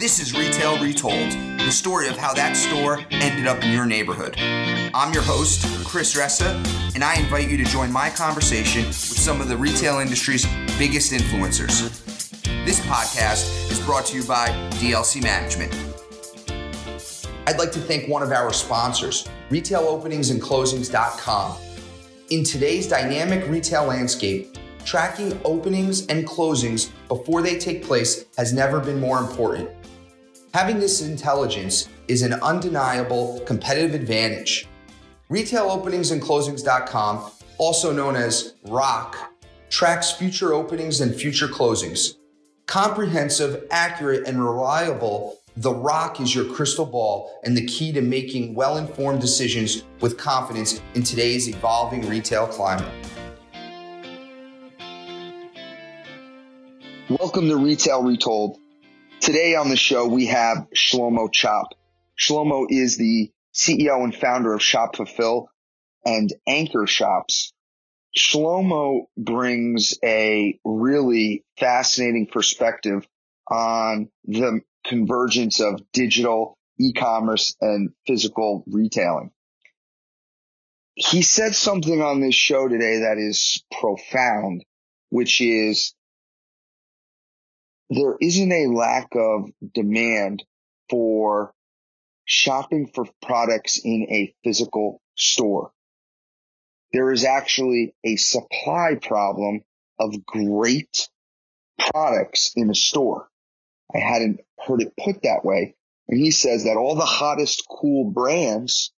This is Retail Retold, the story of how that store ended up in your neighborhood. I'm your host, Chris Ressa, and I invite you to join my conversation with some of the retail industry's biggest influencers. This podcast is brought to you by DLC Management. I'd like to thank one of our sponsors, RetailOpeningsandClosings.com. In today's dynamic retail landscape, tracking openings and closings before they take place has never been more important. Having this intelligence is an undeniable competitive advantage. RetailOpeningsandClosings.com, also known as ROC, tracks future openings and future closings. Comprehensive, accurate, and reliable, the ROC is your crystal ball and the key to making well informed decisions with confidence in today's evolving retail climate. Welcome to Retail Retold. Today on the show, we have Shlomo Chopp. Shlomo is the CEO and founder of Shop Fulfill and Anchor Shops. Shlomo brings a really fascinating perspective on the convergence of digital e-commerce and physical retailing. He said something on this show today that is profound, which is there isn't a lack of demand for shopping for products in a physical store. There is actually a supply problem of great products in a store. I hadn't heard it put that way. And he says that all the hottest cool brands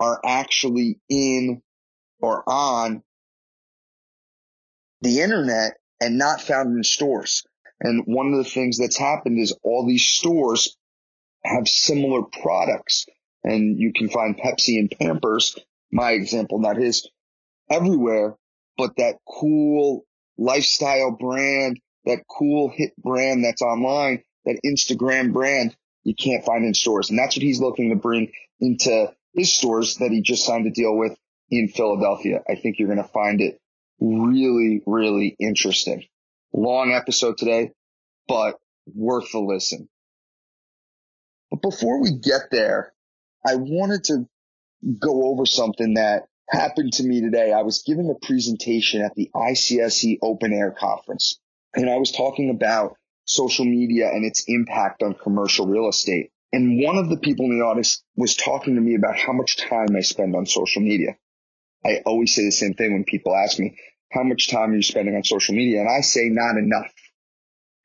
are actually in or on the internet and not found in stores. And one of the things that's happened is all these stores have similar products and you can find Pepsi and Pampers, my example, not his, everywhere, but that cool lifestyle brand, that cool hit brand that's online, that Instagram brand, you can't find in stores. And that's what he's looking to bring into his stores that he just signed a deal with in Philadelphia. I think you're going to find it really, really interesting. Long episode today, but worth the listen. But before we get there, I wanted to go over something that happened to me today. I was giving a presentation at the ICSC Open Air Conference, and I was talking about social media and its impact on commercial real estate. And one of the people in the audience was talking to me about how much time I spend on social media. I always say the same thing when people ask me, how much time are you spending on social media? And I say not enough.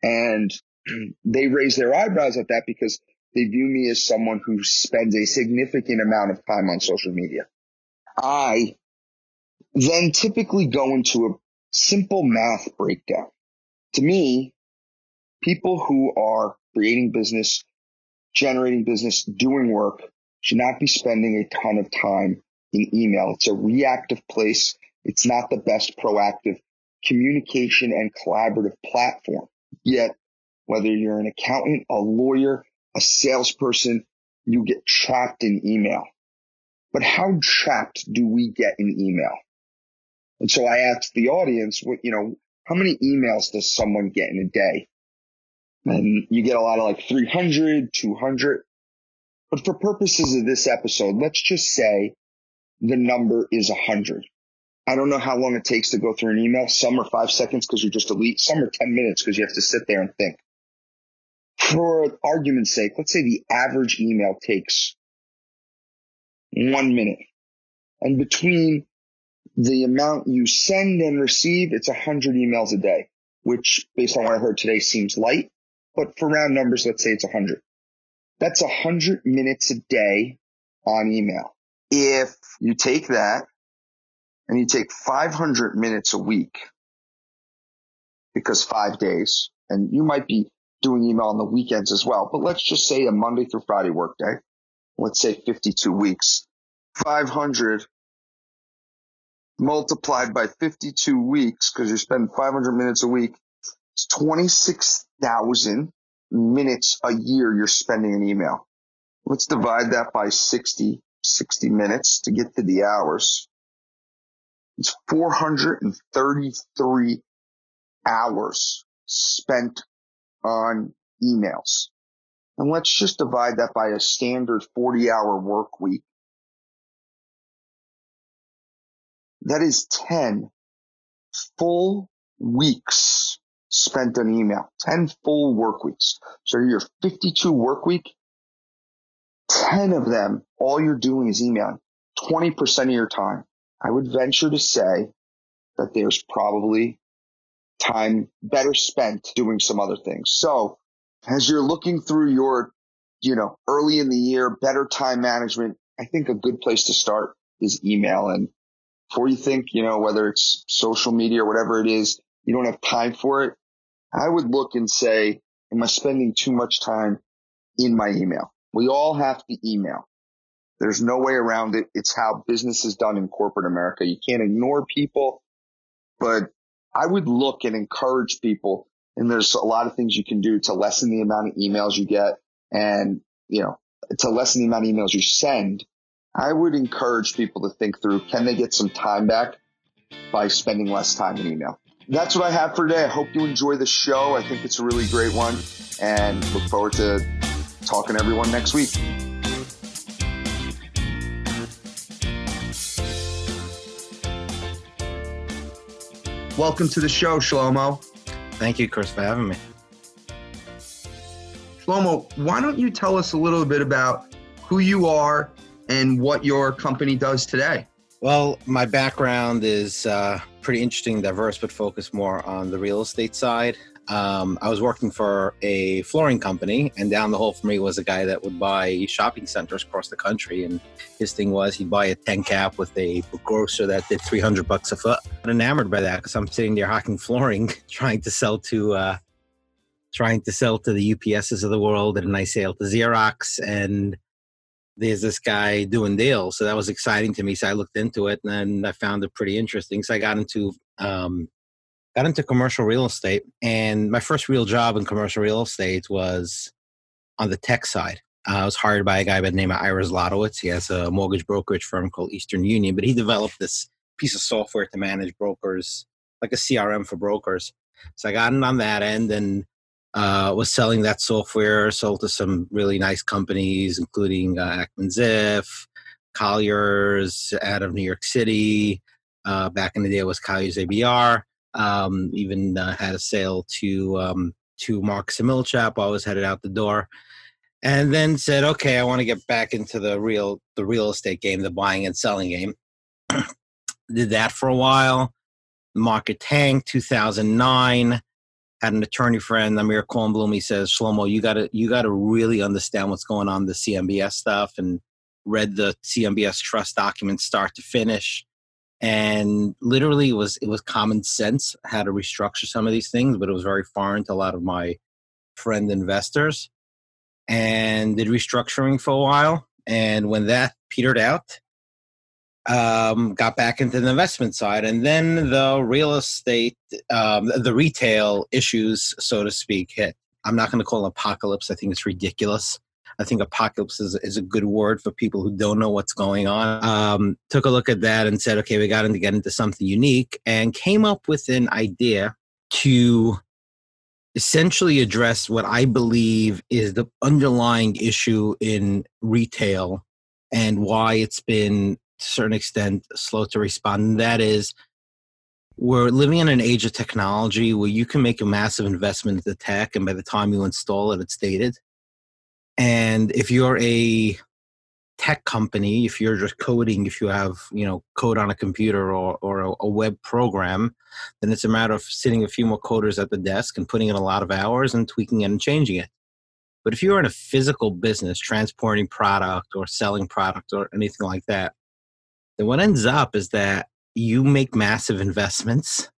And they raise their eyebrows at that because they view me as someone who spends a significant amount of time on social media. I then typically go into a simple math breakdown. To me, people who are creating business, generating business, doing work should not be spending a ton of time in email. It's a reactive place. It's not the best proactive communication and collaborative platform. Yet, whether you're an accountant, a lawyer, a salesperson, you get trapped in email. But how trapped do we get in email? And so I asked the audience, what, you know, how many emails does someone get in a day? And you get a lot of like 300, 200. But for purposes of this episode, let's just say the number is 100. I don't know how long it takes to go through an email. Some are five seconds because you're just elite. Some are 10 minutes because you have to sit there and think. For argument's sake, let's say the average email takes one minute. And between the amount you send and receive, it's 100 emails a day, which based on what I heard today seems light. But for round numbers, let's say it's 100. That's 100 minutes a day on email. If you take that and you take 500 minutes a week because five days and you might be doing email on the weekends as well, but let's just say a Monday through Friday workday. Let's say 52 weeks, 500 multiplied by 52 weeks because you spend 500 minutes a week. It's 26,000 minutes a year you're spending in email. Let's divide that by 60, 60 minutes to get to the hours. It's 433 hours spent on emails. And let's just divide that by a standard 40 hour work week. That is 10 full weeks spent on email, 10 full work weeks. So your 52 work week, 10 of them, all you're doing is emailing 20% of your time. I would venture to say that there's probably time better spent doing some other things. So as you're looking through your, you know, early in the year, better time management, I think a good place to start is email. And before you think, you know, whether it's social media or whatever it is, you don't have time for it. I would look and say, am I spending too much time in my email? We all have to email. There's no way around it. It's how business is done in corporate America. You can't ignore people, but I would look and encourage people. And there's a lot of things you can do to lessen the amount of emails you get and, you know, to lessen the amount of emails you send. I would encourage people to think through, can they get some time back by spending less time in email? That's what I have for today. I hope you enjoy the show. I think it's a really great one and look forward to talking to everyone next week. Welcome to the show, Shlomo. Thank you, Chris, for having me. Shlomo, why don't you tell us a little bit about who you are and what your company does today? Well, my background is uh, pretty interesting, diverse, but focused more on the real estate side. Um, I was working for a flooring company, and down the hall from me was a guy that would buy shopping centers across the country. And his thing was he'd buy a 10 cap with a grocer that did 300 bucks a foot. I'm enamored by that because I'm sitting there hawking flooring, trying to sell to, uh, trying to sell to the UPSs of the world, and I sell to Xerox, and there's this guy doing deals. So that was exciting to me. So I looked into it, and I found it pretty interesting. So I got into um, got into commercial real estate. And my first real job in commercial real estate was on the tech side. Uh, I was hired by a guy by the name of Ira Zlotowitz. He has a mortgage brokerage firm called Eastern Union, but he developed this piece of software to manage brokers, like a CRM for brokers. So I got in on that end and uh, was selling that software, sold to some really nice companies, including uh, Ackman Ziff, Colliers out of New York City. Uh, back in the day, it was Colliers ABR. Um, even uh, had a sale to um, to Mark Similchap I was headed out the door, and then said, "Okay, I want to get back into the real the real estate game, the buying and selling game." Did that for a while. Market tanked. 2009. Had an attorney friend, Amir Kornblum. He says, "Shlomo, you got to you got to really understand what's going on the CMBS stuff." And read the CMBS trust documents start to finish and literally it was it was common sense how to restructure some of these things but it was very foreign to a lot of my friend investors. And did restructuring for a while. And when that petered out um, got back into the investment side. And then the real estate um, the retail issues so to speak hit. I'm not going to call it apocalypse. I think it's ridiculous I think apocalypse is, is a good word for people who don't know what's going on. Um, took a look at that and said, okay, we got to get into something unique and came up with an idea to essentially address what I believe is the underlying issue in retail and why it's been to a certain extent slow to respond. And that is we're living in an age of technology where you can make a massive investment into tech and by the time you install it, it's dated. And if you're a tech company, if you're just coding, if you have you know code on a computer or or a, a, web program, then it's a matter of sitting a few more coders at the desk and putting in a lot of hours and tweaking it and changing it. But if you're in a physical business, transporting product or selling product or anything like that, then what ends up is that you make massive investments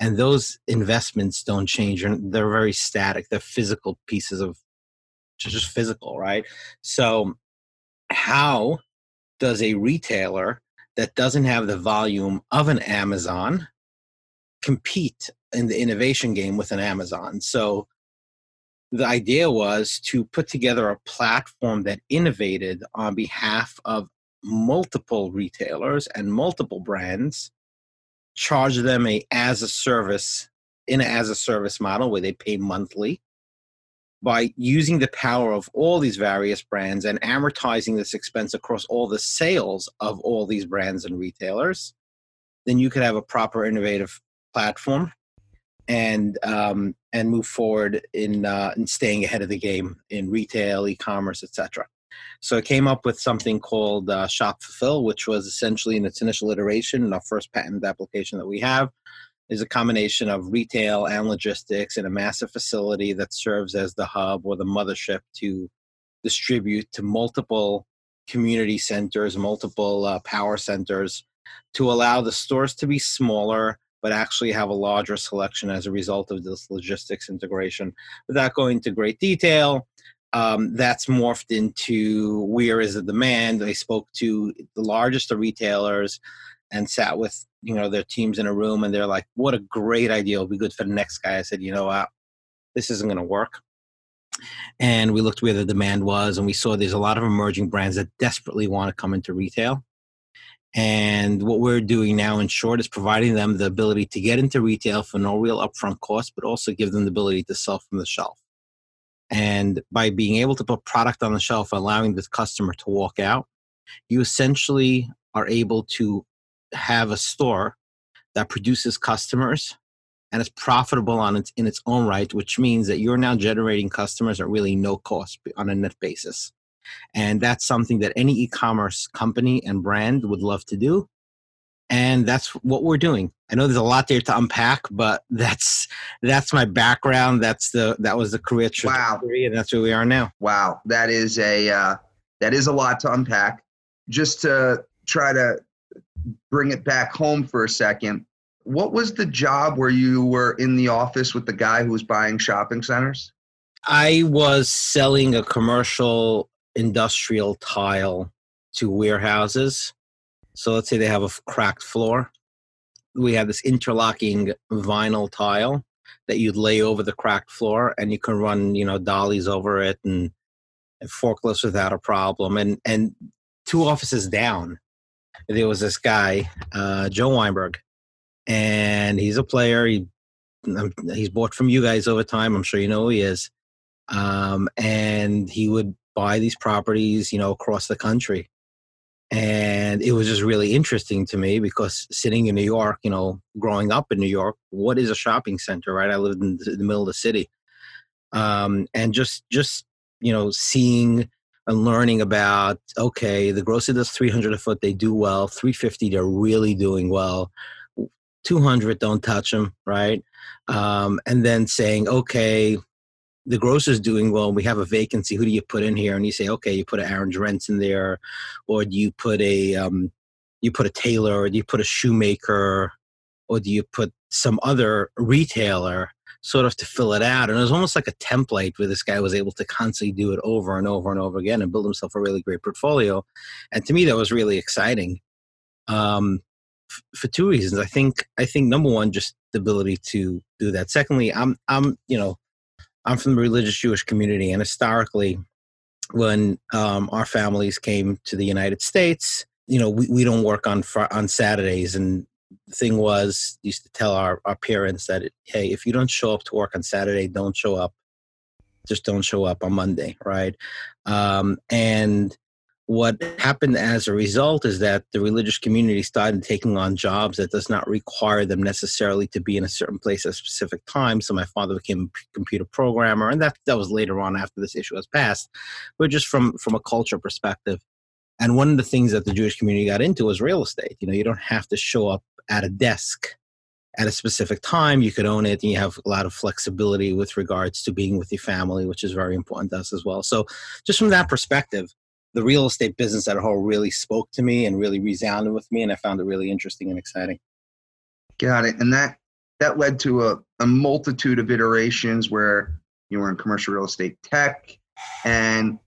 and those investments don't change. They're very static. They're physical pieces of just physical, right? So, how does a retailer that doesn't have the volume of an Amazon compete in the innovation game with an Amazon? So, the idea was to put together a platform that innovated on behalf of multiple retailers and multiple brands, charge them a as a service in an as a service model where they pay monthly by using the power of all these various brands and amortizing this expense across all the sales of all these brands and retailers, then you could have a proper innovative platform and um, and move forward in uh, in staying ahead of the game in retail, e-commerce, etc. So I came up with something called uh, Shop Fulfill, which was essentially in its initial iteration in our first patent application that we have is a combination of retail and logistics in a massive facility that serves as the hub or the mothership to distribute to multiple community centers, multiple uh, power centers, to allow the stores to be smaller but actually have a larger selection as a result of this logistics integration. Without going into great detail, um, that's morphed into where is the demand. I spoke to the largest of retailers and sat with you know their teams in a room and they're like what a great idea. It'll be good for the next guy. I said you know what? This isn't going to work. And we looked where the demand was and we saw there's a lot of emerging brands that desperately want to come into retail. And what we're doing now in short is providing them the ability to get into retail for no real upfront cost but also give them the ability to sell from the shelf. And by being able to put product on the shelf allowing the customer to walk out you essentially are able to have a store that produces customers and is profitable on its in its own right, which means that you're now generating customers at really no cost on a net basis. And that's something that any e-commerce company and brand would love to do. And that's what we're doing. I know there's a lot there to unpack, but that's that's my background. That's the that was the career trajectory, wow. and that's where we are now. Wow, that is a uh, that is a lot to unpack. Just to try to bring it back home for a second. What was the job where you were in the office with the guy who was buying shopping centers? I was selling a commercial industrial tile to warehouses. So let's say they have a cracked floor. We have this interlocking vinyl tile that you'd lay over the cracked floor and you can run, you know, dollies over it and, and forklifts without a problem. And and two offices down, there was this guy, uh, Joe Weinberg, and he's a player. He um, he's bought from you guys over time. I'm sure you know who he is. Um, and he would buy these properties, you know, across the country. And it was just really interesting to me because sitting in New York, you know, growing up in New York, what is a shopping center, right? I lived in the middle of the city. Um, and just, just, you know, seeing and learning about okay the grocer does 300 a foot they do well 350 they're really doing well 200 don't touch them right? Um, and then saying okay the grocer's doing well we have a vacancy who do you put in here? And you say okay you put an aaron rents in there or do you put a um, you put a tailor or do you put a shoemaker or do you put some other retailer sort of to fill it out. And it was almost like a template where this guy was able to constantly do it over and over and over again and build himself a really great portfolio. And to me, that was really exciting um, f- for two reasons. I think I think number one, just the ability to do that. Secondly, I'm I'm you know I'm from the religious Jewish community, and historically, when um, our families came to the United States, you know, we, we don't work on fr- on Saturdays, and the thing was used to tell our, our parents that hey if you don't show up to work on saturday don't show up just don't show up on monday right um, and what happened as a result is that the religious community started taking on jobs that does not require them necessarily to be in a certain place at a specific time. So my father became a computer programmer, and that that was later on after this issue was passed. But just from from a culture perspective, and one of the things that the Jewish community got into was real estate. You know, you don't have to show up at a desk at a specific time. You could own it, and you have a lot of flexibility with regards to being with your family, which is very important to us as well. So, just from that perspective, the real estate business at a whole really spoke to me and really resounded with me, and I found it really interesting and exciting. Got it, and that that led to a, a multitude of iterations where you were in commercial real estate tech, and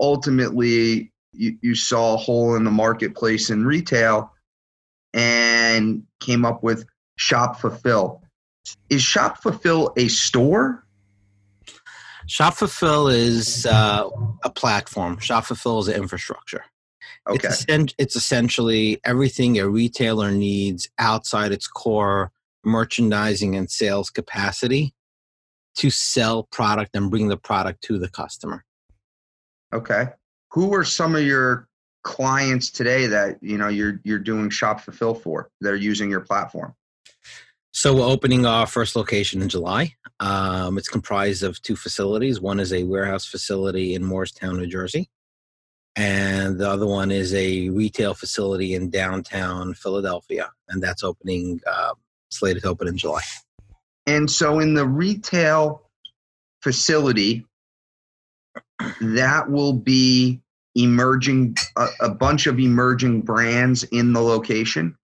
ultimately you, you saw a hole in the marketplace in retail and came up with Shop Fulfill. Is Shop Fulfill a store? Shop Fulfill is uh, a platform. Shop Fulfill is an infrastructure. Okay. It's, it's essentially everything a retailer needs outside its core merchandising and sales capacity to sell product and bring the product to the customer. Okay. Who are some of your clients today that you know you're you're doing shop fulfill for that are using your platform? So we're opening our first location in July. Um, it's comprised of two facilities. One is a warehouse facility in Morristown, New Jersey, and the other one is a retail facility in downtown Philadelphia, and that's opening uh, slated to open in July. And so, in the retail facility, that will be emerging a, a bunch of emerging brands in the location.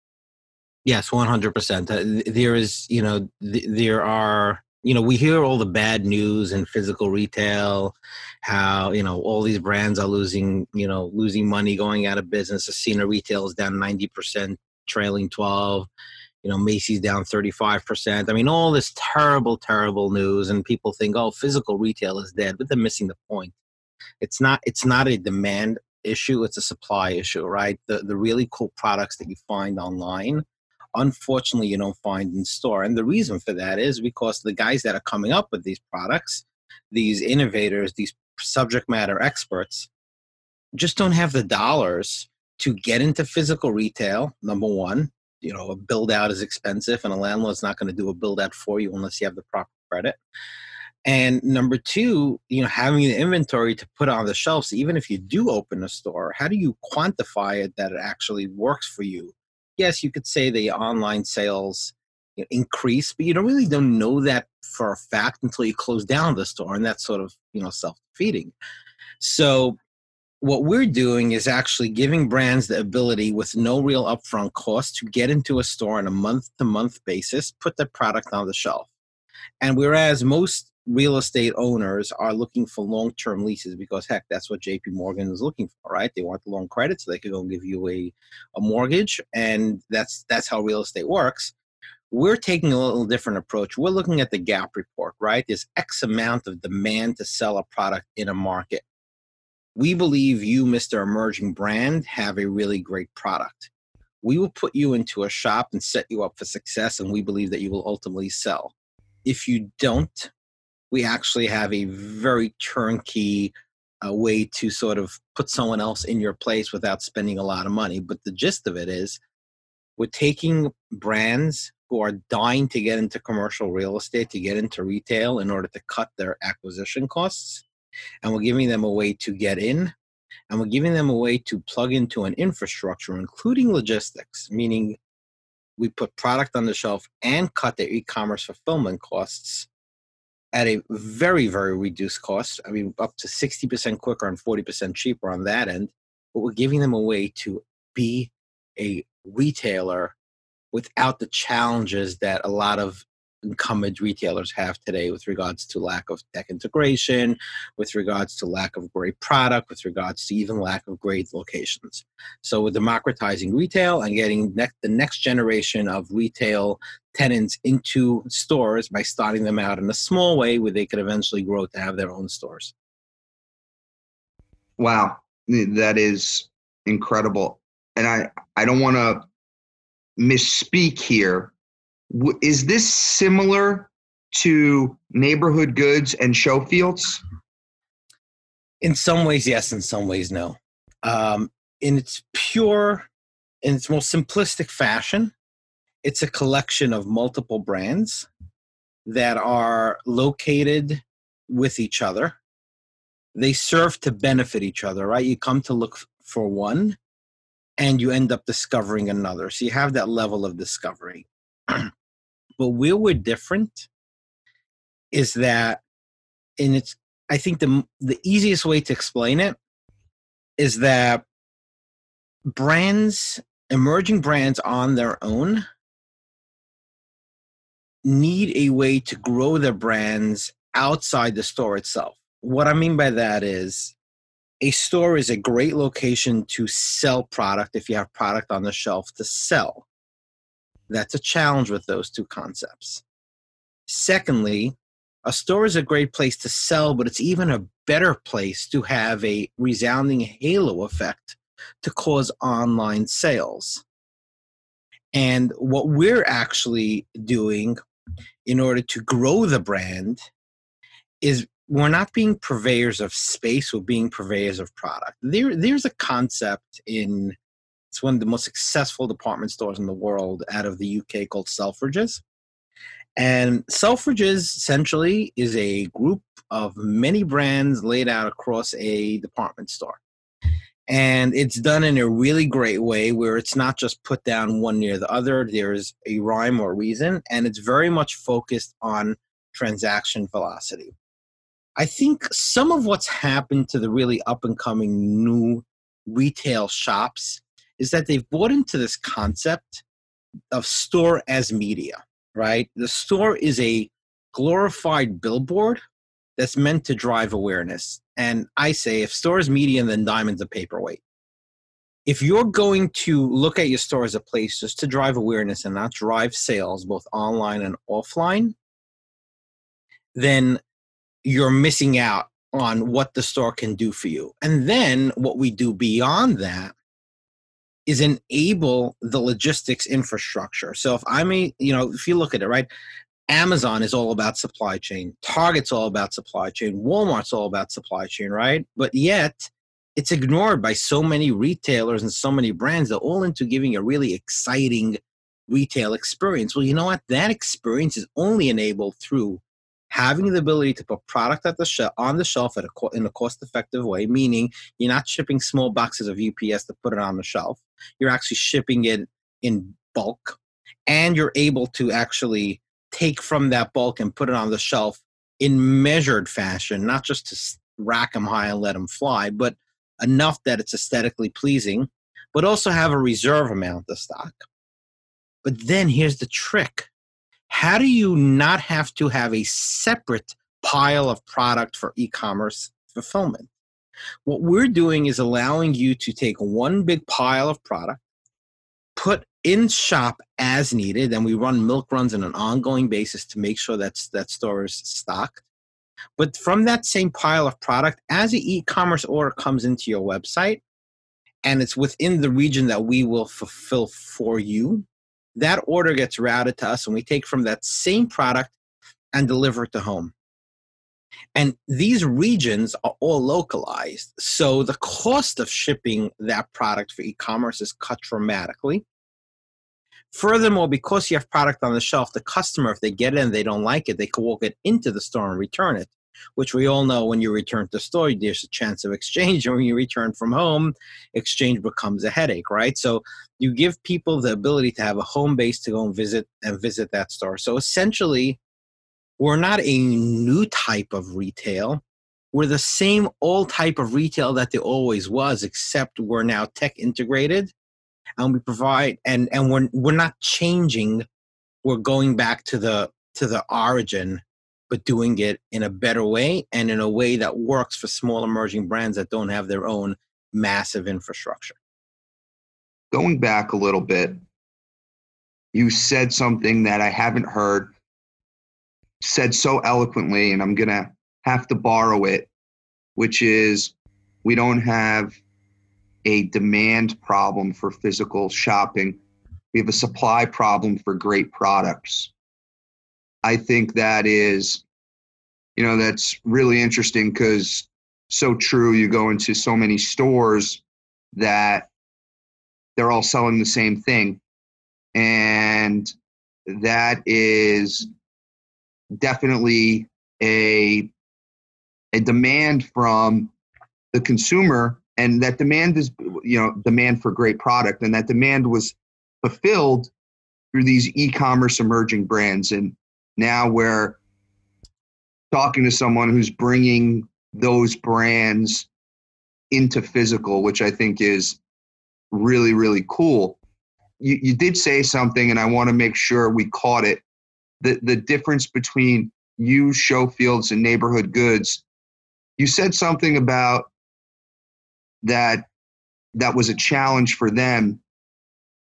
Yes, one hundred percent. There is, you know, th- there are, you know, we hear all the bad news in physical retail, how you know all these brands are losing, you know, losing money, going out of business. Ascena Retail is down ninety percent, trailing twelve you know macy's down 35% i mean all this terrible terrible news and people think oh physical retail is dead but they're missing the point it's not it's not a demand issue it's a supply issue right? The the really cool products that you find online unfortunately you don't find in store and the reason for that is because the guys that are coming up with these products these innovators these subject matter experts just don't have the dollars to get into physical retail number one. You know a build out is expensive and a landlord's not going to do a build out for you unless you have the proper credit and number two you know having the inventory to put on the shelves even if you do open a store how do you quantify it that it actually works for you yes you could say the online sales increase but you don't really don't know that for a fact until you close down the store and that's sort of you know self-defeating so what we're doing is actually giving brands the ability with no real upfront cost to get into a store on a month to month basis, put the product on the shelf. And whereas most real estate owners are looking for long term leases because heck, that's what JP Morgan is looking for, right? They want the long credit so they can go and give you a, a mortgage. And that's that's how real estate works. We're taking a little different approach. We're looking at the gap report, right? There's X amount of demand to sell a product in a market we believe you, Mr. Emerging Brand, have a really great product. We will put you into a shop and set you up for success, and we believe that you will ultimately sell. If you don't, we actually have a very turnkey uh, way to sort of put someone else in your place without spending a lot of money. But the gist of it is, we're taking brands who are dying to get into commercial real estate, to get into retail in order to cut their acquisition costs and we're giving them a way to get in and we're giving them a way to plug into an infrastructure including logistics meaning we put product on the shelf and cut their e-commerce fulfillment costs at a very very reduced cost. I mean up to 60% quicker and 40% cheaper on that end but we're giving them a way to be a retailer without the challenges that a lot of incumbent retailers have today with regards to lack of tech integration, with regards to lack of great product, with regards to even lack of great locations. So we're democratizing retail and getting ne- the next generation of retail tenants into stores by starting them out in a small way where they could eventually grow to have their own stores. Wow, that is incredible. And I, I don't want to misspeak here is this similar to neighborhood goods and show fields? In some ways, yes. In some ways, no. Um, in its pure, in its most simplistic fashion, it's a collection of multiple brands that are located with each other. They serve to benefit each other, right? You come to look for one and you end up discovering another. So you have that level of discovery. But where we're different is that, and it's, I think the, the easiest way to explain it is that brands, emerging brands on their own, need a way to grow their brands outside the store itself. What I mean by that is a store is a great location to sell product if you have product on the shelf to sell. That's a challenge with those two concepts. Secondly, a store is a great place to sell, but it's even a better place to have a resounding halo effect to cause online sales. And what we're actually doing in order to grow the brand is we're not being purveyors of space, we're being purveyors of product. There, there's a concept in it's one of the most successful department stores in the world out of the UK called Selfridges. And Selfridges essentially is a group of many brands laid out across a department store. And it's done in a really great way where it's not just put down one near the other. There's a rhyme or reason, and it's very much focused on transaction velocity. I think some of what's happened to the really up and coming new retail shops is that they've bought into this concept of store as media, right? The store is a glorified billboard that's meant to drive awareness. And I say if store is media, then diamond's a paperweight. If you're going to look at your store as a place just to drive awareness and not drive sales, both online and offline, then you're missing out on what the store can do for you. And then what we do beyond that is enable the logistics infrastructure. So if I'm a, you know, if you look at it, right, Amazon is all about supply chain, Target's all about supply chain, Walmart's all about supply chain, right? But yet it's ignored by so many retailers and so many brands. They're all into giving a really exciting retail experience. Well, you know what? That experience is only enabled through having the ability to put product at the shelf on the shelf at a co- in a cost effective way meaning you're not shipping small boxes of UPS to put it on the shelf you're actually shipping it in bulk and you're able to actually take from that bulk and put it on the shelf in measured fashion not just to rack them high and let them fly but enough that it's aesthetically pleasing but also have a reserve amount of stock. But then here's the trick. How do you not have to have a separate pile of product for e-commerce fulfillment what we're doing is allowing you to take one big pile of product put in shop as needed and we run milk runs on an ongoing basis to make sure that that store is stocked but from that same pile of product as an e-commerce order comes into your website and it's within the region that we will fulfill for you that order gets routed to us and we take from that same product and deliver it to home. And these regions are all localized. So the cost of shipping that product for e commerce is cut dramatically. Furthermore, because you have product on the shelf, the customer, if they get it and they don't like it, they can walk it into the store and return it which we all know when you return to the store, there's a chance of exchange. And when you return from home, exchange becomes a headache, right? So you give people the ability to have a home base to go and visit and visit that store. So essentially, we're not a new type of retail. We're the same old type of retail that there always was, except we're now tech integrated and we provide and and we're we're not changing. We're going back to the to the origin but doing it in a better way and in a way that works for small emerging brands that don't have their own massive infrastructure. Going back a little bit, you said something that I haven't heard said so eloquently, and I'm going to have to borrow it, which is we don't have a demand problem for physical shopping. We have a supply problem for great products. I think that is, you know, that's really interesting because so true. You go into so many stores that they're all selling the same thing. And that is definitely a a demand from the consumer and that demand is you know demand for great product and that demand was fulfilled through these e-commerce emerging brands and now we're talking to someone who's bringing those brands into physical, which I think is really, really cool. You, you did say something, and I want to make sure we caught it. The, the difference between you, Showfields, and neighborhood goods. You said something about that that was a challenge for them.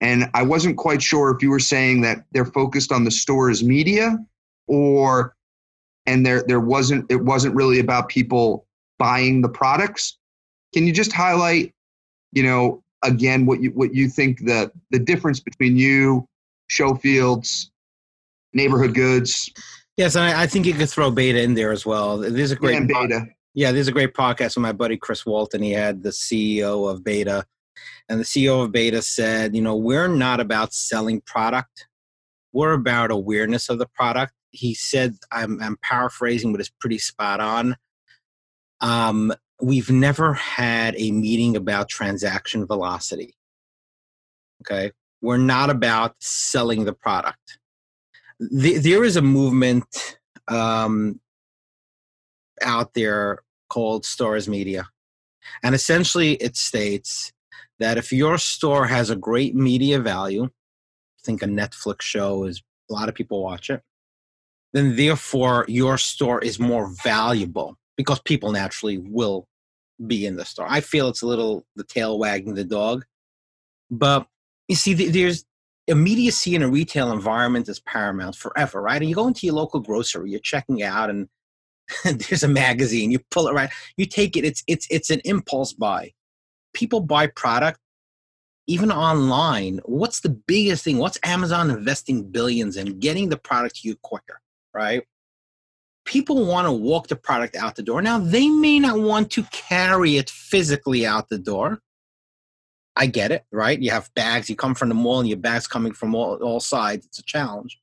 And I wasn't quite sure if you were saying that they're focused on the store's media or and there there wasn't it wasn't really about people buying the products can you just highlight you know again what you what you think the the difference between you Showfields neighborhood goods Yes, and I, I think you could throw b8ta in there as well. There's a great yeah, b8ta. Yeah, there's a great podcast with my buddy Chris Walton. He had the CEO of b8ta, and the CEO of b8ta said, you know, we're not about selling product, we're about awareness of the product. He said, I'm, I'm paraphrasing, but it's pretty spot on. Um, we've never had a meeting about transaction velocity. Okay, we're not about selling the product. The, there is a movement um, out there called Stores Media. And essentially, it states that if your store has a great media value, think a Netflix show is a lot of people watch it, then therefore your store is more valuable because people naturally will be in the store. I feel it's a little the tail wagging the dog. But you see, there's immediacy in a retail environment is paramount forever, right? And you go into your local grocery, you're checking out, and there's a magazine you pull it right you take it it's it's it's an impulse buy. People buy product even online. What's the biggest thing? What's amazon investing billions in? Getting the product to you quicker right? People want to walk the product out the door. Now they may not want to carry it physically out the door i get it right you have bags you come from the mall and your bags coming from all, all sides it's a challenge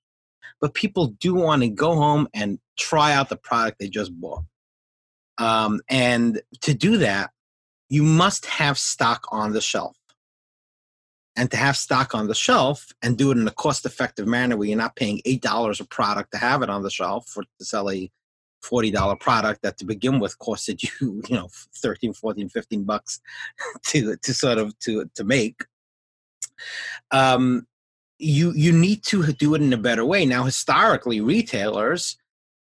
but people do want to go home and try out the product they just bought. Um, and to do that, you must have stock on the shelf. And to have stock on the shelf and do it in a cost effective manner where you're not paying $8 a product to have it on the shelf for to sell a $40 product that to begin with costed you, you know, 13, 14, 15 bucks to, to sort of to, to make. Um, you you need to do it in a better way. Now, historically, retailers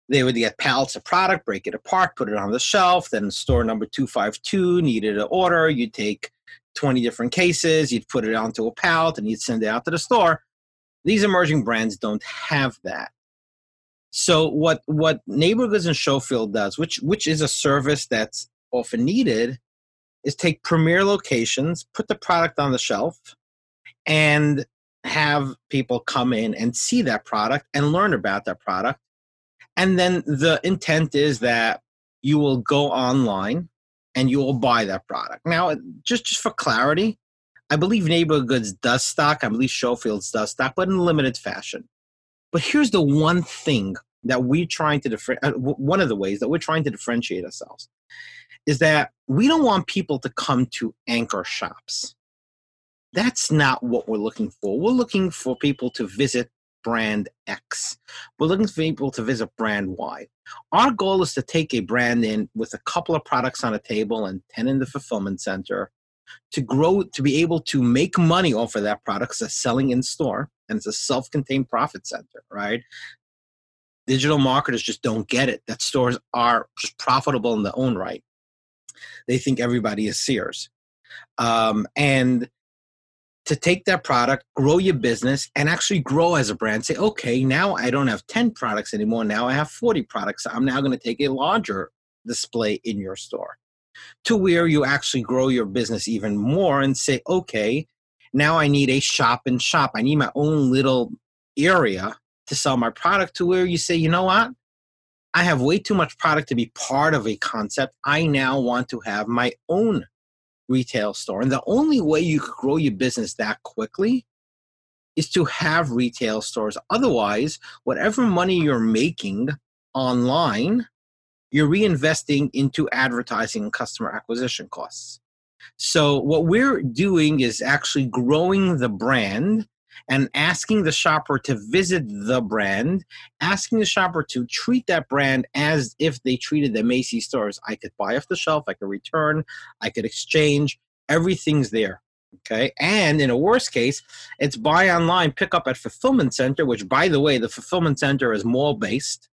they would get pallets of product, break it apart, put it on the shelf. Then store number two five two needed an order. You'd take twenty different cases, you'd put it onto a pallet, and you'd send it out to the store. These emerging brands don't have that. So what what Neighborgoods and Showfield does, which which is a service that's often needed, is take premier locations, put the product on the shelf, and have people come in and see that product and learn about that product. And then the intent is that you will go online and you will buy that product. Now, just, just for clarity, I believe Neighborgoods does stock, I believe Showfield's does stock, but in limited fashion. But here's the one thing that we're trying to differentiate, uh, one of the ways that we're trying to differentiate ourselves is that we don't want people to come to anchor shops that's not what we're looking for. We're looking for people to visit brand X. We're looking for people to visit brand Y. Our goal is to take a brand in with a couple of products on a table and 10 in the fulfillment center to grow, to be able to make money off of that product because it's selling in store and it's a self contained profit center, right? Digital marketers just don't get it that stores are just profitable in their own right. They think everybody is Sears. Um, and to take that product, grow your business, and actually grow as a brand. Say, okay, now I don't have 10 products anymore. Now I have 40 products. I'm now going to take a larger display in your store to where you actually grow your business even more and say, okay, now I need a shop and shop. I need my own little area to sell my product to where you say, you know what? I have way too much product to be part of a concept. I now want to have my own retail store. And the only way you could grow your business that quickly is to have retail stores. Otherwise, whatever money you're making online, you're reinvesting into advertising and customer acquisition costs. So, what we're doing is actually growing the brand and asking the shopper to visit the brand, asking the shopper to treat that brand as if they treated the Macy's stores. I could buy off the shelf, I could return, I could exchange, everything's there. Okay. And in a worst case, it's buy online, pick up at fulfillment center, which by the way, the fulfillment center is mall based.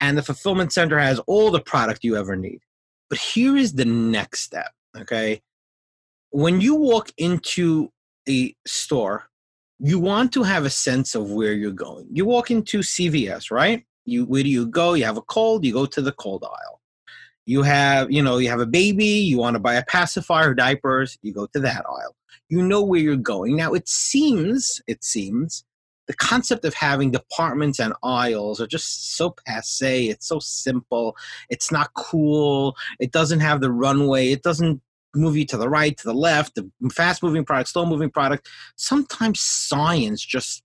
And the fulfillment center has all the product you ever need. But here is the next step. Okay. When you walk into a store, you want to have a sense of where you're going. You walk into CVS, right? You where do you go? You have a cold, you go to the cold aisle. You have, you know, you have a baby, you want to buy a pacifier, diapers, you go to that aisle. You know where you're going. Now it seems, it seems the concept of having departments and aisles are just so passe. It's so simple. It's not cool. It doesn't have the runway. It doesn't move you to the right, to the left, the fast moving product, slow moving product. Sometimes science just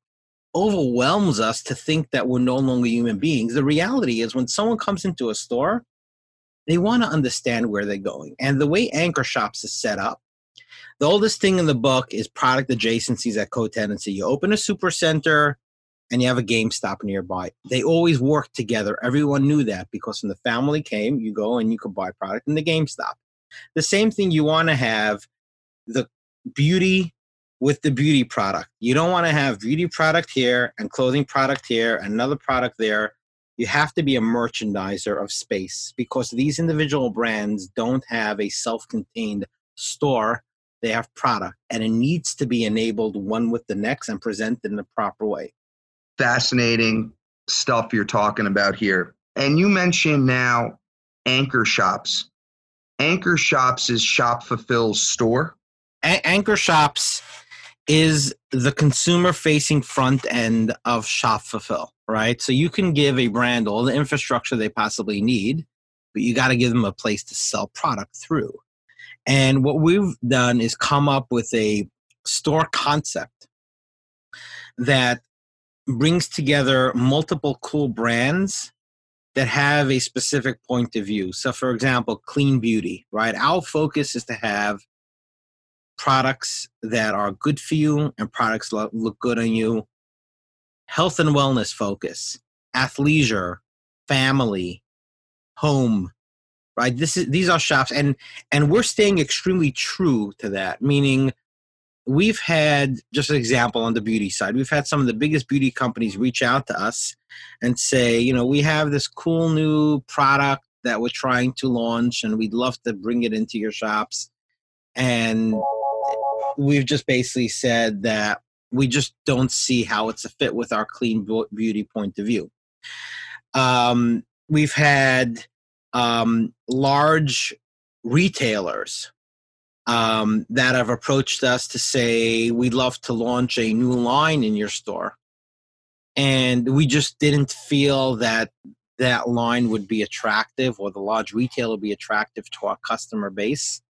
overwhelms us to think that we're no longer human beings. The reality is when someone comes into a store, they want to understand where they're going. And the way Anchor Shops is set up, the oldest thing in the book is product adjacencies at co-tenancy. You open a super center and you have a GameStop nearby. They always work together. Everyone knew that because when the family came, you go and you could buy product in the GameStop. The same thing you want to have the beauty with the beauty product. You don't want to have beauty product here and clothing product here, another product there. You have to be a merchandiser of space because these individual brands don't have a self contained store. They have product and it needs to be enabled one with the next and presented in the proper way. Fascinating stuff you're talking about here. And you mentioned now anchor shops. Anchor Shops is Shop Fulfill's store. A- Anchor Shops is the consumer facing front end of Shop Fulfill, right? So you can give a brand all the infrastructure they possibly need, but you got to give them a place to sell product through. And what we've done is come up with a store concept that brings together multiple cool brands that have a specific point of view. So, for example, clean beauty, right? Our focus is to have products that are good for you and products look, good on you. Health and wellness focus, athleisure, family, home, right? This is these are shops, and and we're staying extremely true to that. Meaning, we've had just an example on the beauty side we've had some of the biggest beauty companies reach out to us and say you know we have this cool new product that we're trying to launch and we'd love to bring it into your shops and we've just basically said that we just don't see how it's a fit with our clean beauty point of view um, we've had um, large retailers um, that have approached us to say we'd love to launch a new line in your store. And we just didn't feel that that line would be attractive or the large retailer would be attractive to our customer base.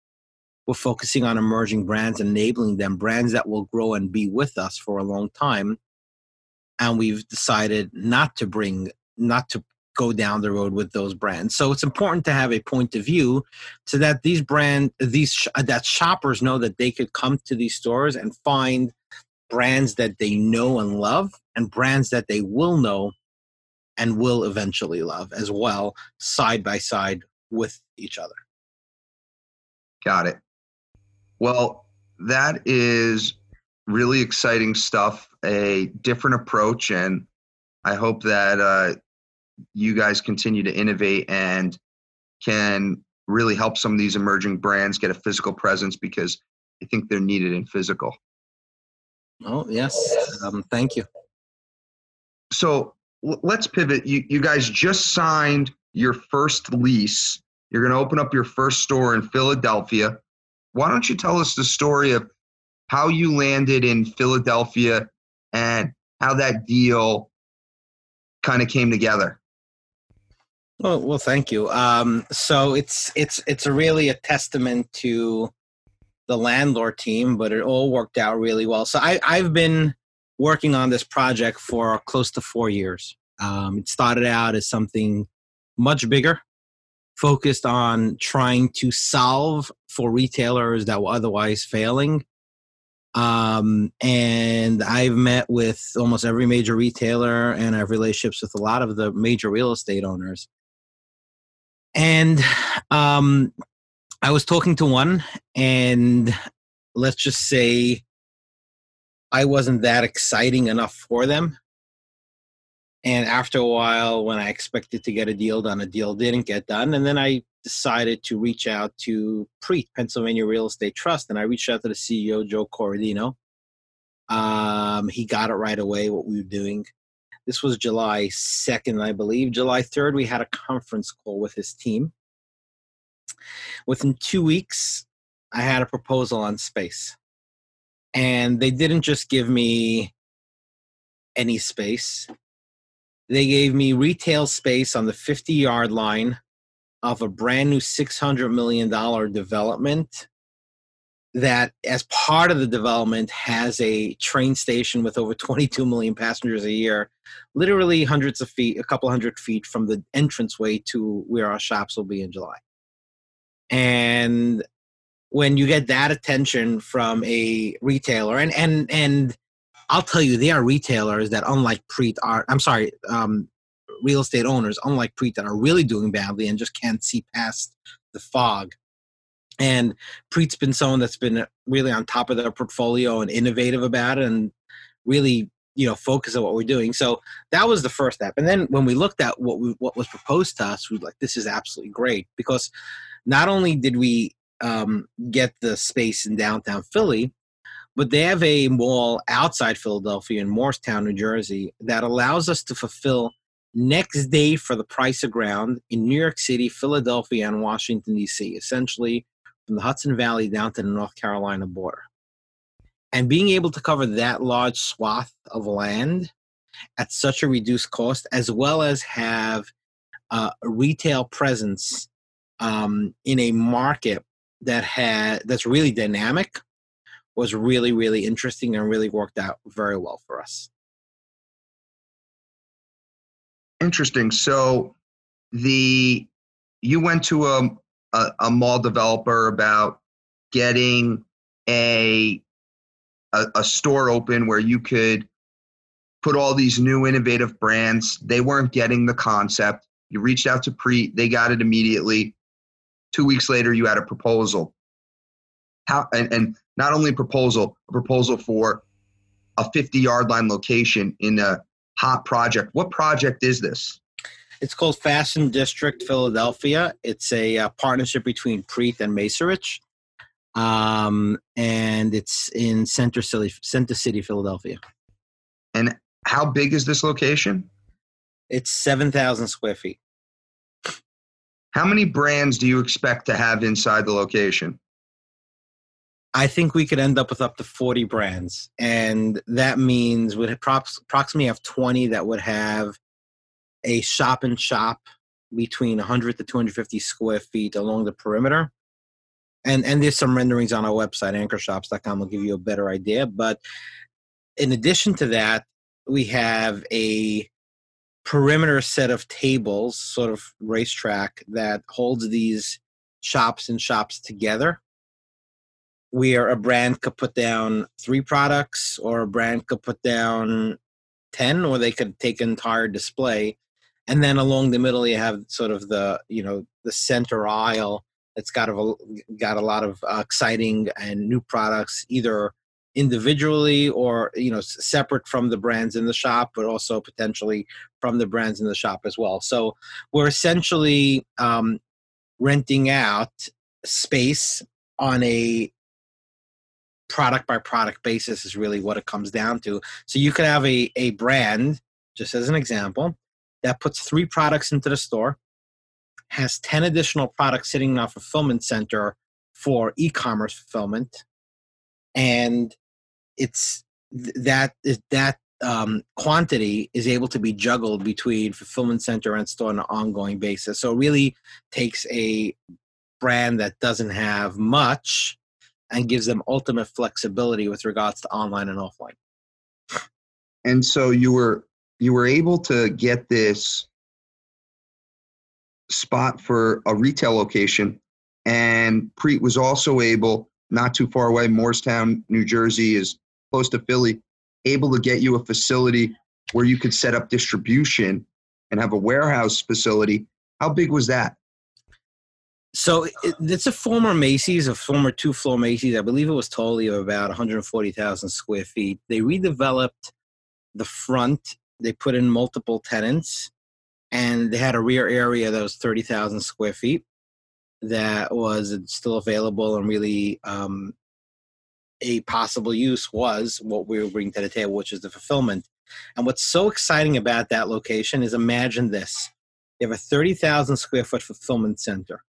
We're focusing on emerging brands enabling them brands that will grow and be with us for a long time. And we've decided not to bring not to go down the road with those brands. So it's important to have a point of view so that these brand these that shoppers know that they could come to these stores and find brands that they know and love and brands that they will know and will eventually love as well side by side with each other. Got it. Well, that is really exciting stuff, a different approach and I hope that uh, you guys continue to innovate and can really help some of these emerging brands get a physical presence because I think they're needed in physical. Oh, yes. Um, thank you. So let's pivot. You, you guys just signed your first lease. You're going to open up your first store in Philadelphia. Why don't you tell us the story of how you landed in Philadelphia and how that deal kind of came together? Oh, well, thank you. Um, so it's it's it's a really a testament to the landlord team, but it all worked out really well. So I, I've been working on this project for close to four years. Um, it started out as something much bigger, focused on trying to solve for retailers that were otherwise failing. Um, and I've met with almost every major retailer and I have relationships with a lot of the major real estate owners and um, I was talking to one, and let's just say I wasn't that exciting enough for them. And after a while, when I expected to get a deal done, a deal didn't get done. And then I decided to reach out to PREIT, Pennsylvania Real Estate Trust, and I reached out to the CEO, Joe Coradino. Um, he got it right away, what we were doing. This was July 2nd, I believe. July 3rd, we had a conference call with his team. Within two weeks, I had a proposal on space. And they didn't just give me any space. They gave me retail space on the 50 yard line of a brand new $600 million development that, as part of the development, has a train station with over 22 million passengers a year, literally hundreds of feet, a couple hundred feet from the entranceway to where our shops will be in July. And when you get that attention from a retailer, and and and I'll tell you, they are retailers that, unlike PREIT, are I'm sorry, um, real estate owners, unlike PREIT, that are really doing badly and just can't see past the fog. And PREIT's been someone that's been really on top of their portfolio and innovative about it, and really you know focus on what we're doing. So that was the first step. And then when we looked at what we what was proposed to us, we were like, this is absolutely great because not only did we um, get the space in downtown Philly, but they have a mall outside Philadelphia in Moorestown, New Jersey, that allows us to fulfill next day for the price of ground in New York City, Philadelphia, and Washington, D.C., essentially from the Hudson Valley down to the North Carolina border. And being able to cover that large swath of land at such a reduced cost, as well as have uh, a retail presence um, in a market that had that's really dynamic was really really interesting and really worked out very well for us interesting so the you went to a, a, a mall developer about getting a, a a store open where you could put all these new innovative brands they weren't getting the concept you reached out to PREIT they got it immediately Two weeks later, you had a proposal. How and, and not only a proposal, a proposal for a 50 yard line location in a hot project. What project is this? It's called Fashion District Philadelphia. It's a uh, partnership between PREIT and Macerich. Um, and it's in Center City, Center City, Philadelphia. And how big is this location? It's 7,000 square feet. How many brands do you expect to have inside the location? I think we could end up with up to 40 brands. And that means we'd approximately have 20 that would have a shop and shop between 100 to 250 square feet along the perimeter. And, and there's some renderings on our website, anchorshops.com, will give you a better idea. But in addition to that, we have a perimeter set of tables, sort of racetrack that holds these shops and shops together. Where a brand could put down three products, or a brand could put down 10, or they could take an entire display. And then along the middle, you have sort of the, you know, the center aisle that's got a, got a lot of uh, exciting and new products, either individually or you know separate from the brands in the shop but also potentially from the brands in the shop as well. So we're essentially um, renting out space on a product by product basis is really what it comes down to. So you could have a, a brand just as an example that puts three products into the store has 10 additional products sitting in our fulfillment center for e-commerce fulfillment and it's that that um, quantity is able to be juggled between fulfillment center and store on an ongoing basis. So it really takes a brand that doesn't have much and gives them ultimate flexibility with regards to online and offline. And so you were you were able to get this spot for a retail location and PREIT was also able not too far away Moorestown, New Jersey is close to Philly, able to get you a facility where you could set up distribution and have a warehouse facility. How big was that? So it's a former Macy's, a former two-floor Macy's. I believe it was totally about 140,000 square feet. They redeveloped the front. They put in multiple tenants, and they had a rear area that was 30,000 square feet that was still available and really um, a possible use was what we were bringing to the table, which is the fulfillment. And what's so exciting about that location is imagine this you have a 30,000 square foot fulfillment center.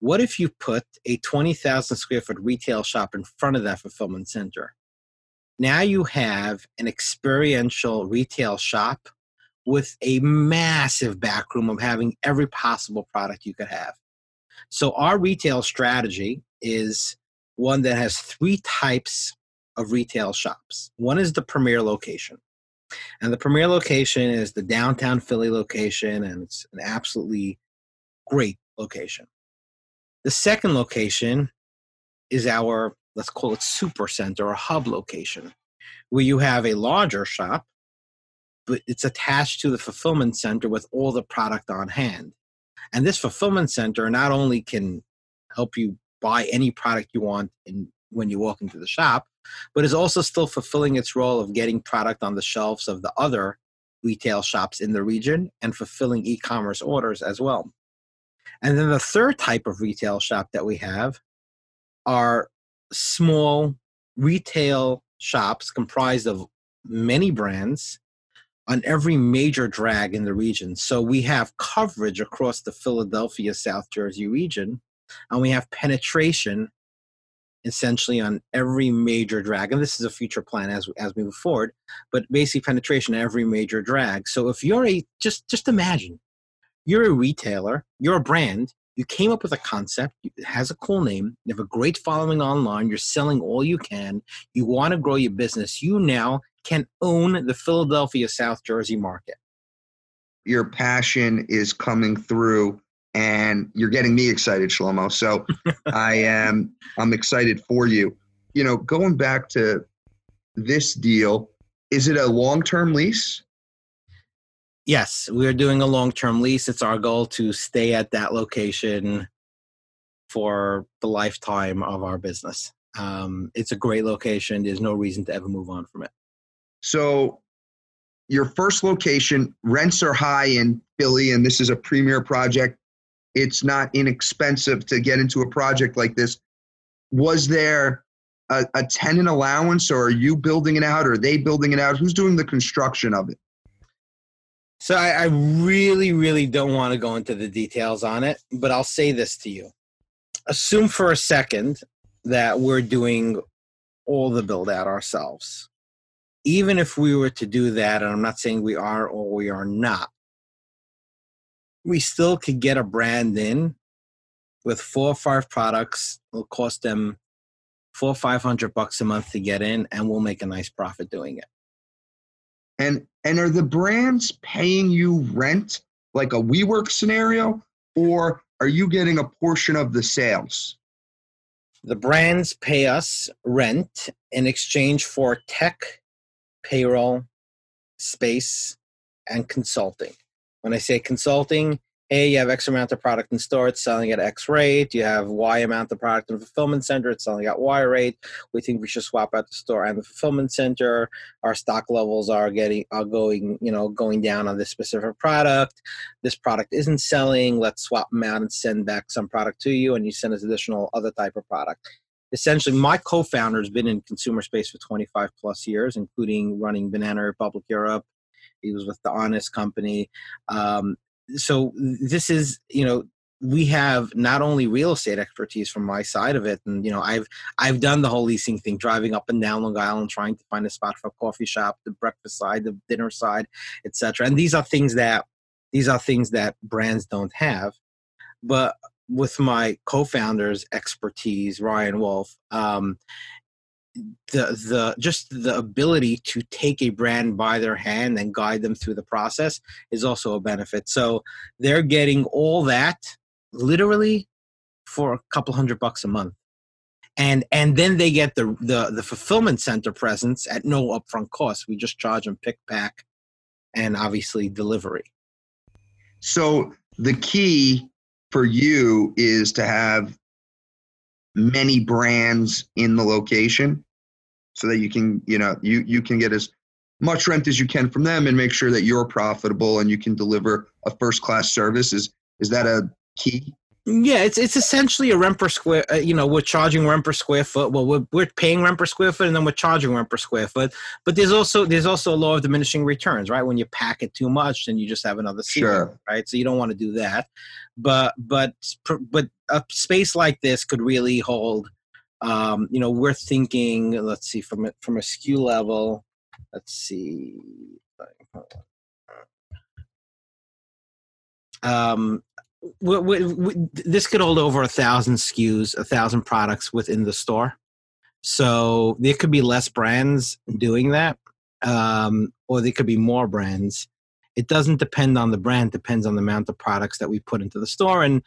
What if you put a 20,000 square foot retail shop in front of that fulfillment center? Now you have an experiential retail shop with a massive backroom of having every possible product you could have. So our retail strategy is one that has three types of retail shops. One is the premier location. And the premier location is the downtown Philly location, and it's an absolutely great location. The second location is our, let's call it super center or hub location, where you have a larger shop, but it's attached to the fulfillment center with all the product on hand. And this fulfillment center not only can help you buy any product you want in, when you walk into the shop, but is also still fulfilling its role of getting product on the shelves of the other retail shops in the region and fulfilling e commerce orders as well. And then the third type of retail shop that we have are small retail shops comprised of many brands on every major drag in the region. So we have coverage across the Philadelphia, South Jersey region, and we have penetration essentially on every major drag. And this is a future plan as as we move forward, but basically penetration every major drag. So if you're a just just imagine you're a retailer, you're a brand, you came up with a concept, it has a cool name, you have a great following online, you're selling all you can, you want to grow your business, you now can own the Philadelphia, South Jersey market. Your passion is coming through and you're getting me excited, Shlomo. So I am I'm excited for you. You know, going back to this deal, is it a long-term lease? Yes, we're doing a long-term lease. It's our goal to stay at that location for the lifetime of our business. Um, it's a great location. There's no reason to ever move on from it. So your first location rents are high in Philly, and this is a premier project. It's not inexpensive to get into a project like this. Was there a, a tenant allowance, or are you building it out, or are they building it out? Who's doing the construction of it? So I, I really, really don't want to go into the details on it, but I'll say this to you. Assume for a second that we're doing all the build out ourselves even if we were to do that, and I'm not saying we are or we are not, we still could get a brand in with four or five products. It'll cost them four or five hundred bucks a month to get in, and we'll make a nice profit doing it. And and are the brands paying you rent like a WeWork scenario, or are you getting a portion of the sales? The brands pay us rent in exchange for tech payroll, space, and consulting. When I say consulting, hey, you have X amount of product in store, it's selling at X rate. You have Y amount of product in fulfillment center, it's selling at Y rate. We think we should swap out the store and the fulfillment center. Our stock levels are getting are going, you know, going down on this specific product. This product isn't selling. Let's swap them out and send back some product to you, and you send us additional other type of product essentially my co-founder has been in consumer space for 25 plus years including running banana republic europe he was with the honest company um, so this is you know we have not only real estate expertise from my side of it and you know i've i've done the whole leasing thing driving up and down long island trying to find a spot for a coffee shop the breakfast side the dinner side etc and these are things that these are things that brands don't have but with my co-founder's expertise, Ryan Wolf, um, the the just the ability to take a brand by their hand and guide them through the process is also a benefit. So they're getting all that literally for a couple hundred bucks a month. And and then they get the the the fulfillment center presence at no upfront cost. We just charge them pick pack and obviously delivery. So the key for you is to have many brands in the location so that you can you know you you can get as much rent as you can from them and make sure that you're profitable and you can deliver a first class service. Is is that a key yeah, it's it's essentially a rent per square. Uh, you know, we're charging rent per square foot. Well, we're we're paying rent per square foot, and then we're charging rent per square foot. But there's also there's also a law of diminishing returns, right? When you pack it too much, then you just have another ceiling, sure. right? So you don't want to do that. But but but a space like this could really hold Um, you know, we're thinking. Let's see from a, from a SKU level. Let's see. Um, we, we, we, this could hold over a thousand SKUs, a thousand products within the store. So there could be less brands doing that, um, or there could be more brands. It doesn't depend on the brand; depends on the amount of products that we put into the store. And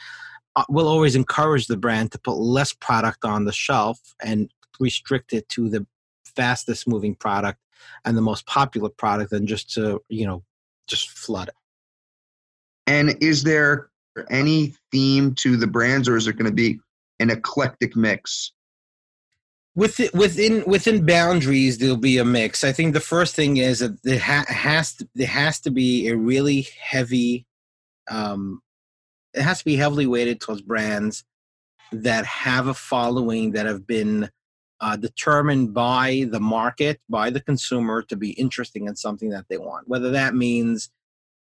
uh, we'll always encourage the brand to put less product on the shelf and restrict it to the fastest moving product and the most popular product than just to you know just flood it. And is there any theme to the brands, or is it going to be an eclectic mix? Within within within boundaries, there'll be a mix. I think the first thing is that there ha- has to there has to be a really heavy, um, it has to be heavily weighted towards brands that have a following that have been uh, determined by the market, by the consumer to be interesting in something that they want. Whether that means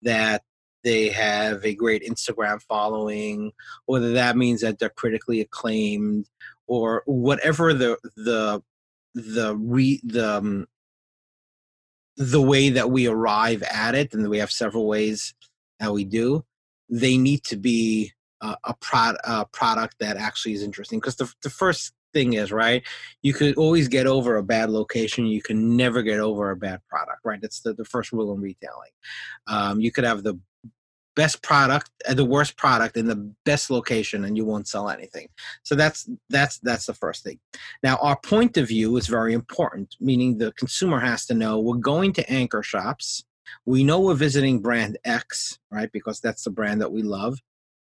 that they have a great Instagram following, whether that means that they're critically acclaimed, or whatever the the the re the um, the way that we arrive at it, and we have several ways that we do. They need to be a, prod, a product that actually is interesting because the the first thing is right you could always get over a bad location you can never get over a bad product right that's the, the first rule in retailing. Um, you could have the best product uh, the worst product in the best location and you won't sell anything. So that's that's that's the first thing. Now our point of view is very important meaning the consumer has to know we're going to anchor shops. We know we're visiting brand x right because that's the brand that we love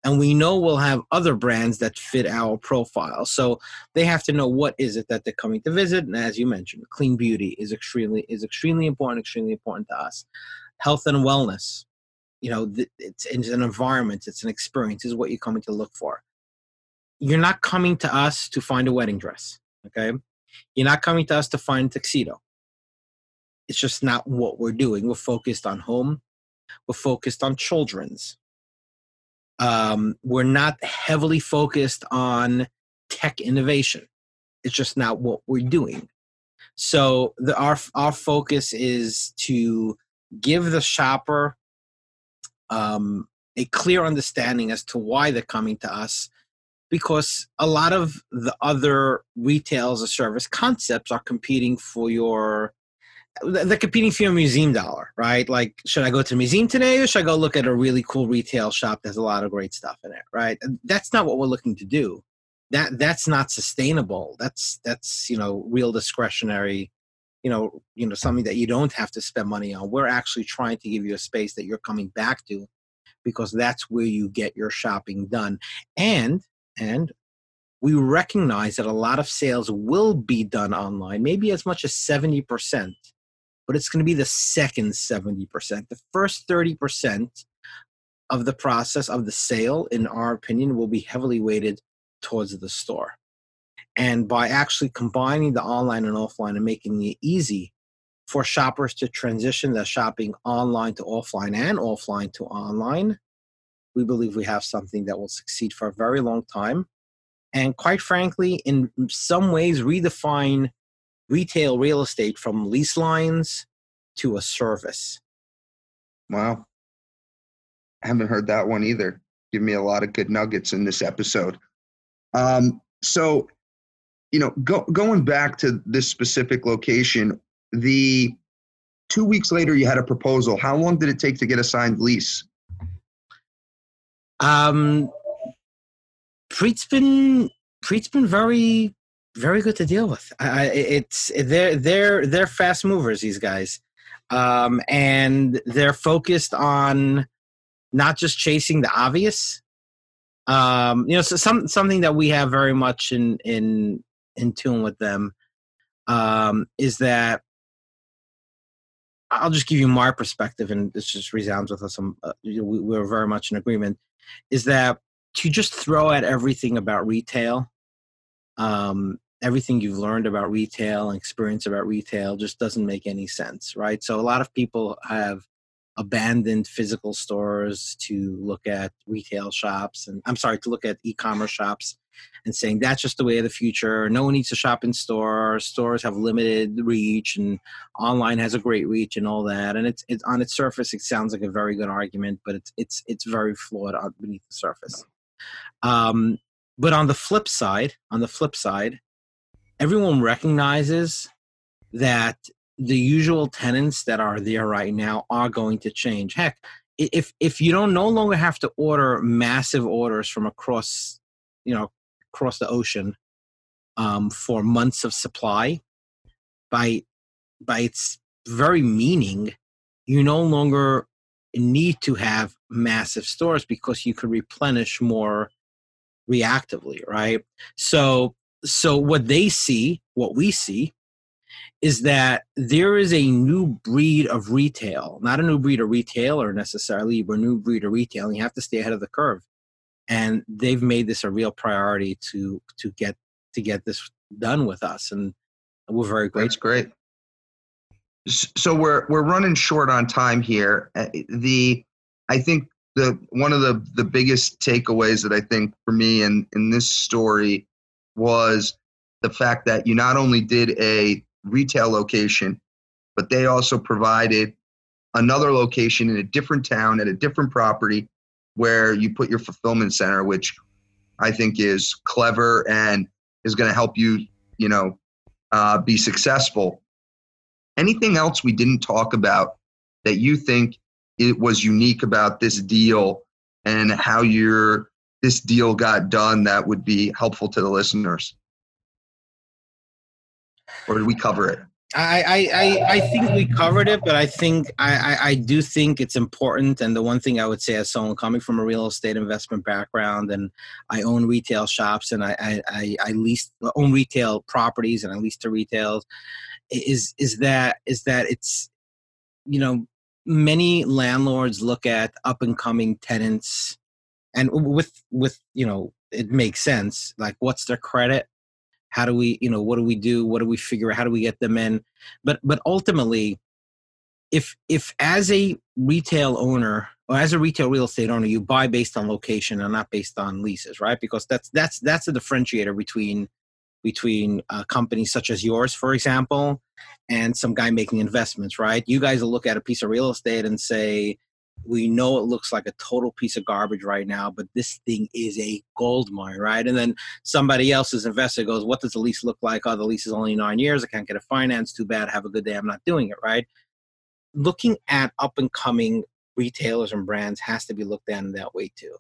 and we know we'll have other brands that fit our profile. So they have to know what is it that they're coming to visit. And as you mentioned clean beauty is extremely is extremely important extremely important to us. Health and wellness you know it's, it's an environment it's an experience is what you're coming to look for. You're not coming to us to find a wedding dress okay? You're not coming to us to find a tuxedo. It's just not what we're doing. We're focused on home. We're focused on children's um, we're not heavily focused on tech innovation. It's just not what we're doing. So the, our our focus is to give the shopper um, a clear understanding as to why they're coming to us because a lot of the other retail as a service concepts are competing for your they're competing for your museum dollar right? Like should i go to the museum today or should i go look at a really cool retail shop that has a lot of great stuff in it right? That's not what we're looking to do. That that's not sustainable. That's that's you know real discretionary you know you know something that you don't have to spend money on. We're actually trying to give you a space that you're coming back to because that's where you get your shopping done. And and we recognize that a lot of sales will be done online maybe as much as 70% but it's going to be the second 70% the first 30% of the process of the sale in our opinion will be heavily weighted towards the store and by actually combining the online and offline and making it easy for shoppers to transition their shopping online to offline and offline to online, we believe we have something that will succeed for a very long time. And quite frankly, in some ways, redefine retail real estate from lease lines to a service. Wow. I haven't heard that one either. Give me a lot of good nuggets in this episode. Um, so you know, go, going back to this specific location, the two weeks later you had a proposal. How long did it take to get a signed lease? Um, PREIT's been PREIT's been very very good to deal with. I, it's they're they're they're fast movers. These guys, um, and they're focused on not just chasing the obvious. Um, you know, so some something that we have very much in in in tune with them um, is that I'll just give you my perspective, and this just resounds with us. Some uh, we, we're very much in agreement. Is that to just throw at everything about retail, um, everything you've learned about retail and experience about retail just doesn't make any sense, right? So a lot of people have abandoned physical stores to look at retail shops, and I'm sorry, to look at e-commerce shops and saying that's just the way of the future. No one needs to shop in store. Stores have limited reach, and online has a great reach, and all that. And it's it's on its surface, it sounds like a very good argument, but it's it's it's very flawed beneath the surface. Um, but on the flip side, on the flip side, everyone recognizes that the usual tenants that are there right now are going to change. Heck, if if you don't no longer have to order massive orders from across, you know, across the ocean um, for months of supply, by by its very meaning, you no longer need to have massive stores because you can replenish more reactively, right? So so what they see, what we see, is that there is a new breed of retail, not a new breed of retailer necessarily, but a new breed of retail. And you have to stay ahead of the curve. And they've made this a real priority to to get to get this done with us, and we're very grateful. That's great. So we're we're running short on time here. Uh, the I think the one of the the biggest takeaways that I think for me in in this story was the fact that you not only did a retail location, but they also provided another location in a different town at a different property where you put your fulfillment center, which I think is clever and is going to help you, you know, uh, be successful. Anything else we didn't talk about that you think it was unique about this deal and how your this deal got done that would be helpful to the listeners? or did we cover it? I, I, I think we covered it, but I think I, I, I, do think it's important. And the one thing I would say, as someone coming from a real estate investment background, and I own retail shops, and I I, I lease own retail properties, and I lease to retail, is is that is that it's you know many landlords look at up and coming tenants, and with with you know it makes sense. Like, what's their credit? how do we you know what do we do what do we figure out how do we get them in but but ultimately if if as a retail owner or as a retail real estate owner you buy based on location and not based on leases right because that's that's that's a differentiator between between uh, companies such as yours for example and some guy making investments right you guys will look at a piece of real estate and say we know it looks like a total piece of garbage right now, but this thing is a gold mine, right? And then somebody else's investor goes, What does the lease look like? Oh, the lease is only nine years. I can't get a finance. Too bad. Have a good day. I'm not doing it, right? Looking at up and coming retailers and brands has to be looked at in that way too.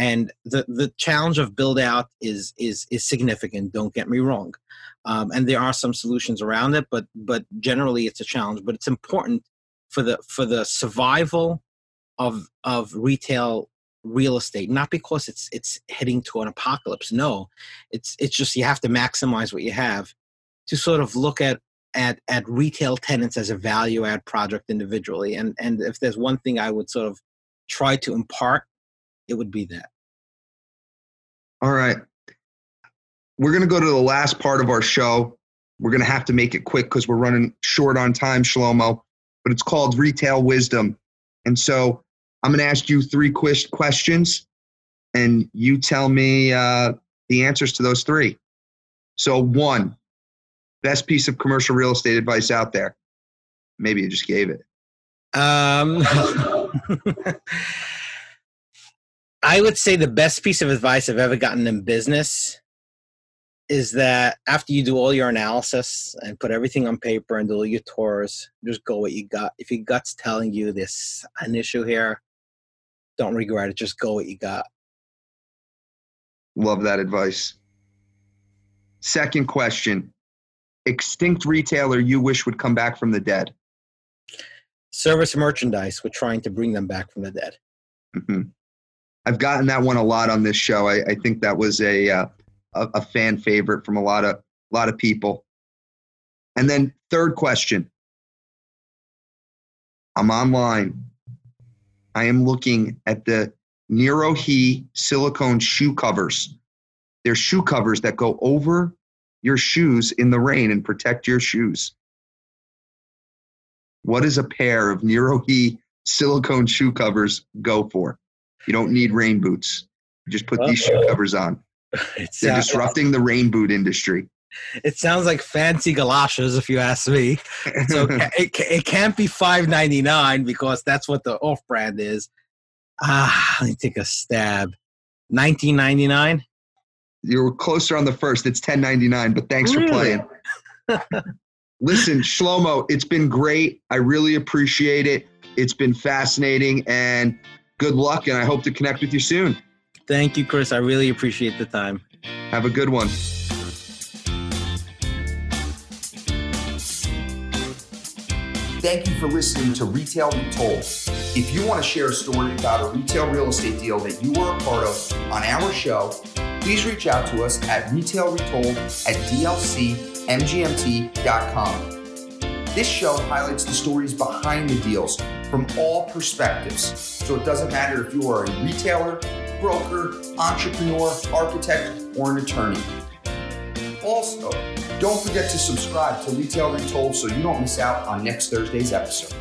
And the, the challenge of build out is is is significant. Don't get me wrong, um, and there are some solutions around it, but but generally it's a challenge. But it's important for the for the survival of of retail real estate not because it's it's heading to an apocalypse no it's it's just you have to maximize what you have to sort of look at at at retail tenants as a value add project individually and and if there's one thing i would sort of try to impart it would be that all right we're going to go to the last part of our show we're going to have to make it quick because we're running short on time shlomo but it's called retail wisdom and so I'm going to ask you three questions, and you tell me uh, the answers to those three. So, one, best piece of commercial real estate advice out there. Maybe you just gave it. Um, I would say the best piece of advice I've ever gotten in business is that after you do all your analysis and put everything on paper and do all your tours, just go what you got. If your gut's telling you this an issue here, don't regret it. Just go what you got. Love that advice. Second question Extinct retailer you wish would come back from the dead? Service merchandise. We're trying to bring them back from the dead. Mm-hmm. I've gotten that one a lot on this show. I, I think that was a, uh, a, a fan favorite from a lot of a lot of people. And then third question. I'm online. I am looking at the Nirohi silicone shoe covers. They're shoe covers that go over your shoes in the rain and protect your shoes. What does a pair of Nirohi silicone shoe covers go for? You don't need rain boots. You just put these shoe covers on. It's They're disrupting the rain boot industry. It sounds like fancy galoshes, if you ask me. So it, it can't be five ninety nine because that's what the off brand is. Ah, let me take a stab. Nineteen ninety nine. You were closer on the first. It's ten ninety nine. But thanks really? for playing. Listen, Shlomo, it's been great. I really appreciate it. It's been fascinating and good luck. And I hope to connect with you soon. Thank you, Chris. I really appreciate the time. Have a good one. Thank you for listening to Retail Retold. If you want to share a story about a retail real estate deal that you were a part of on our show, please reach out to us at retailretold at dlcmgmt.com. This show highlights the stories behind the deals from all perspectives. So it doesn't matter if you are a retailer, broker, entrepreneur, architect, or an attorney. Also, don't forget to subscribe to Retail Retold so you don't miss out on next Thursday's episode.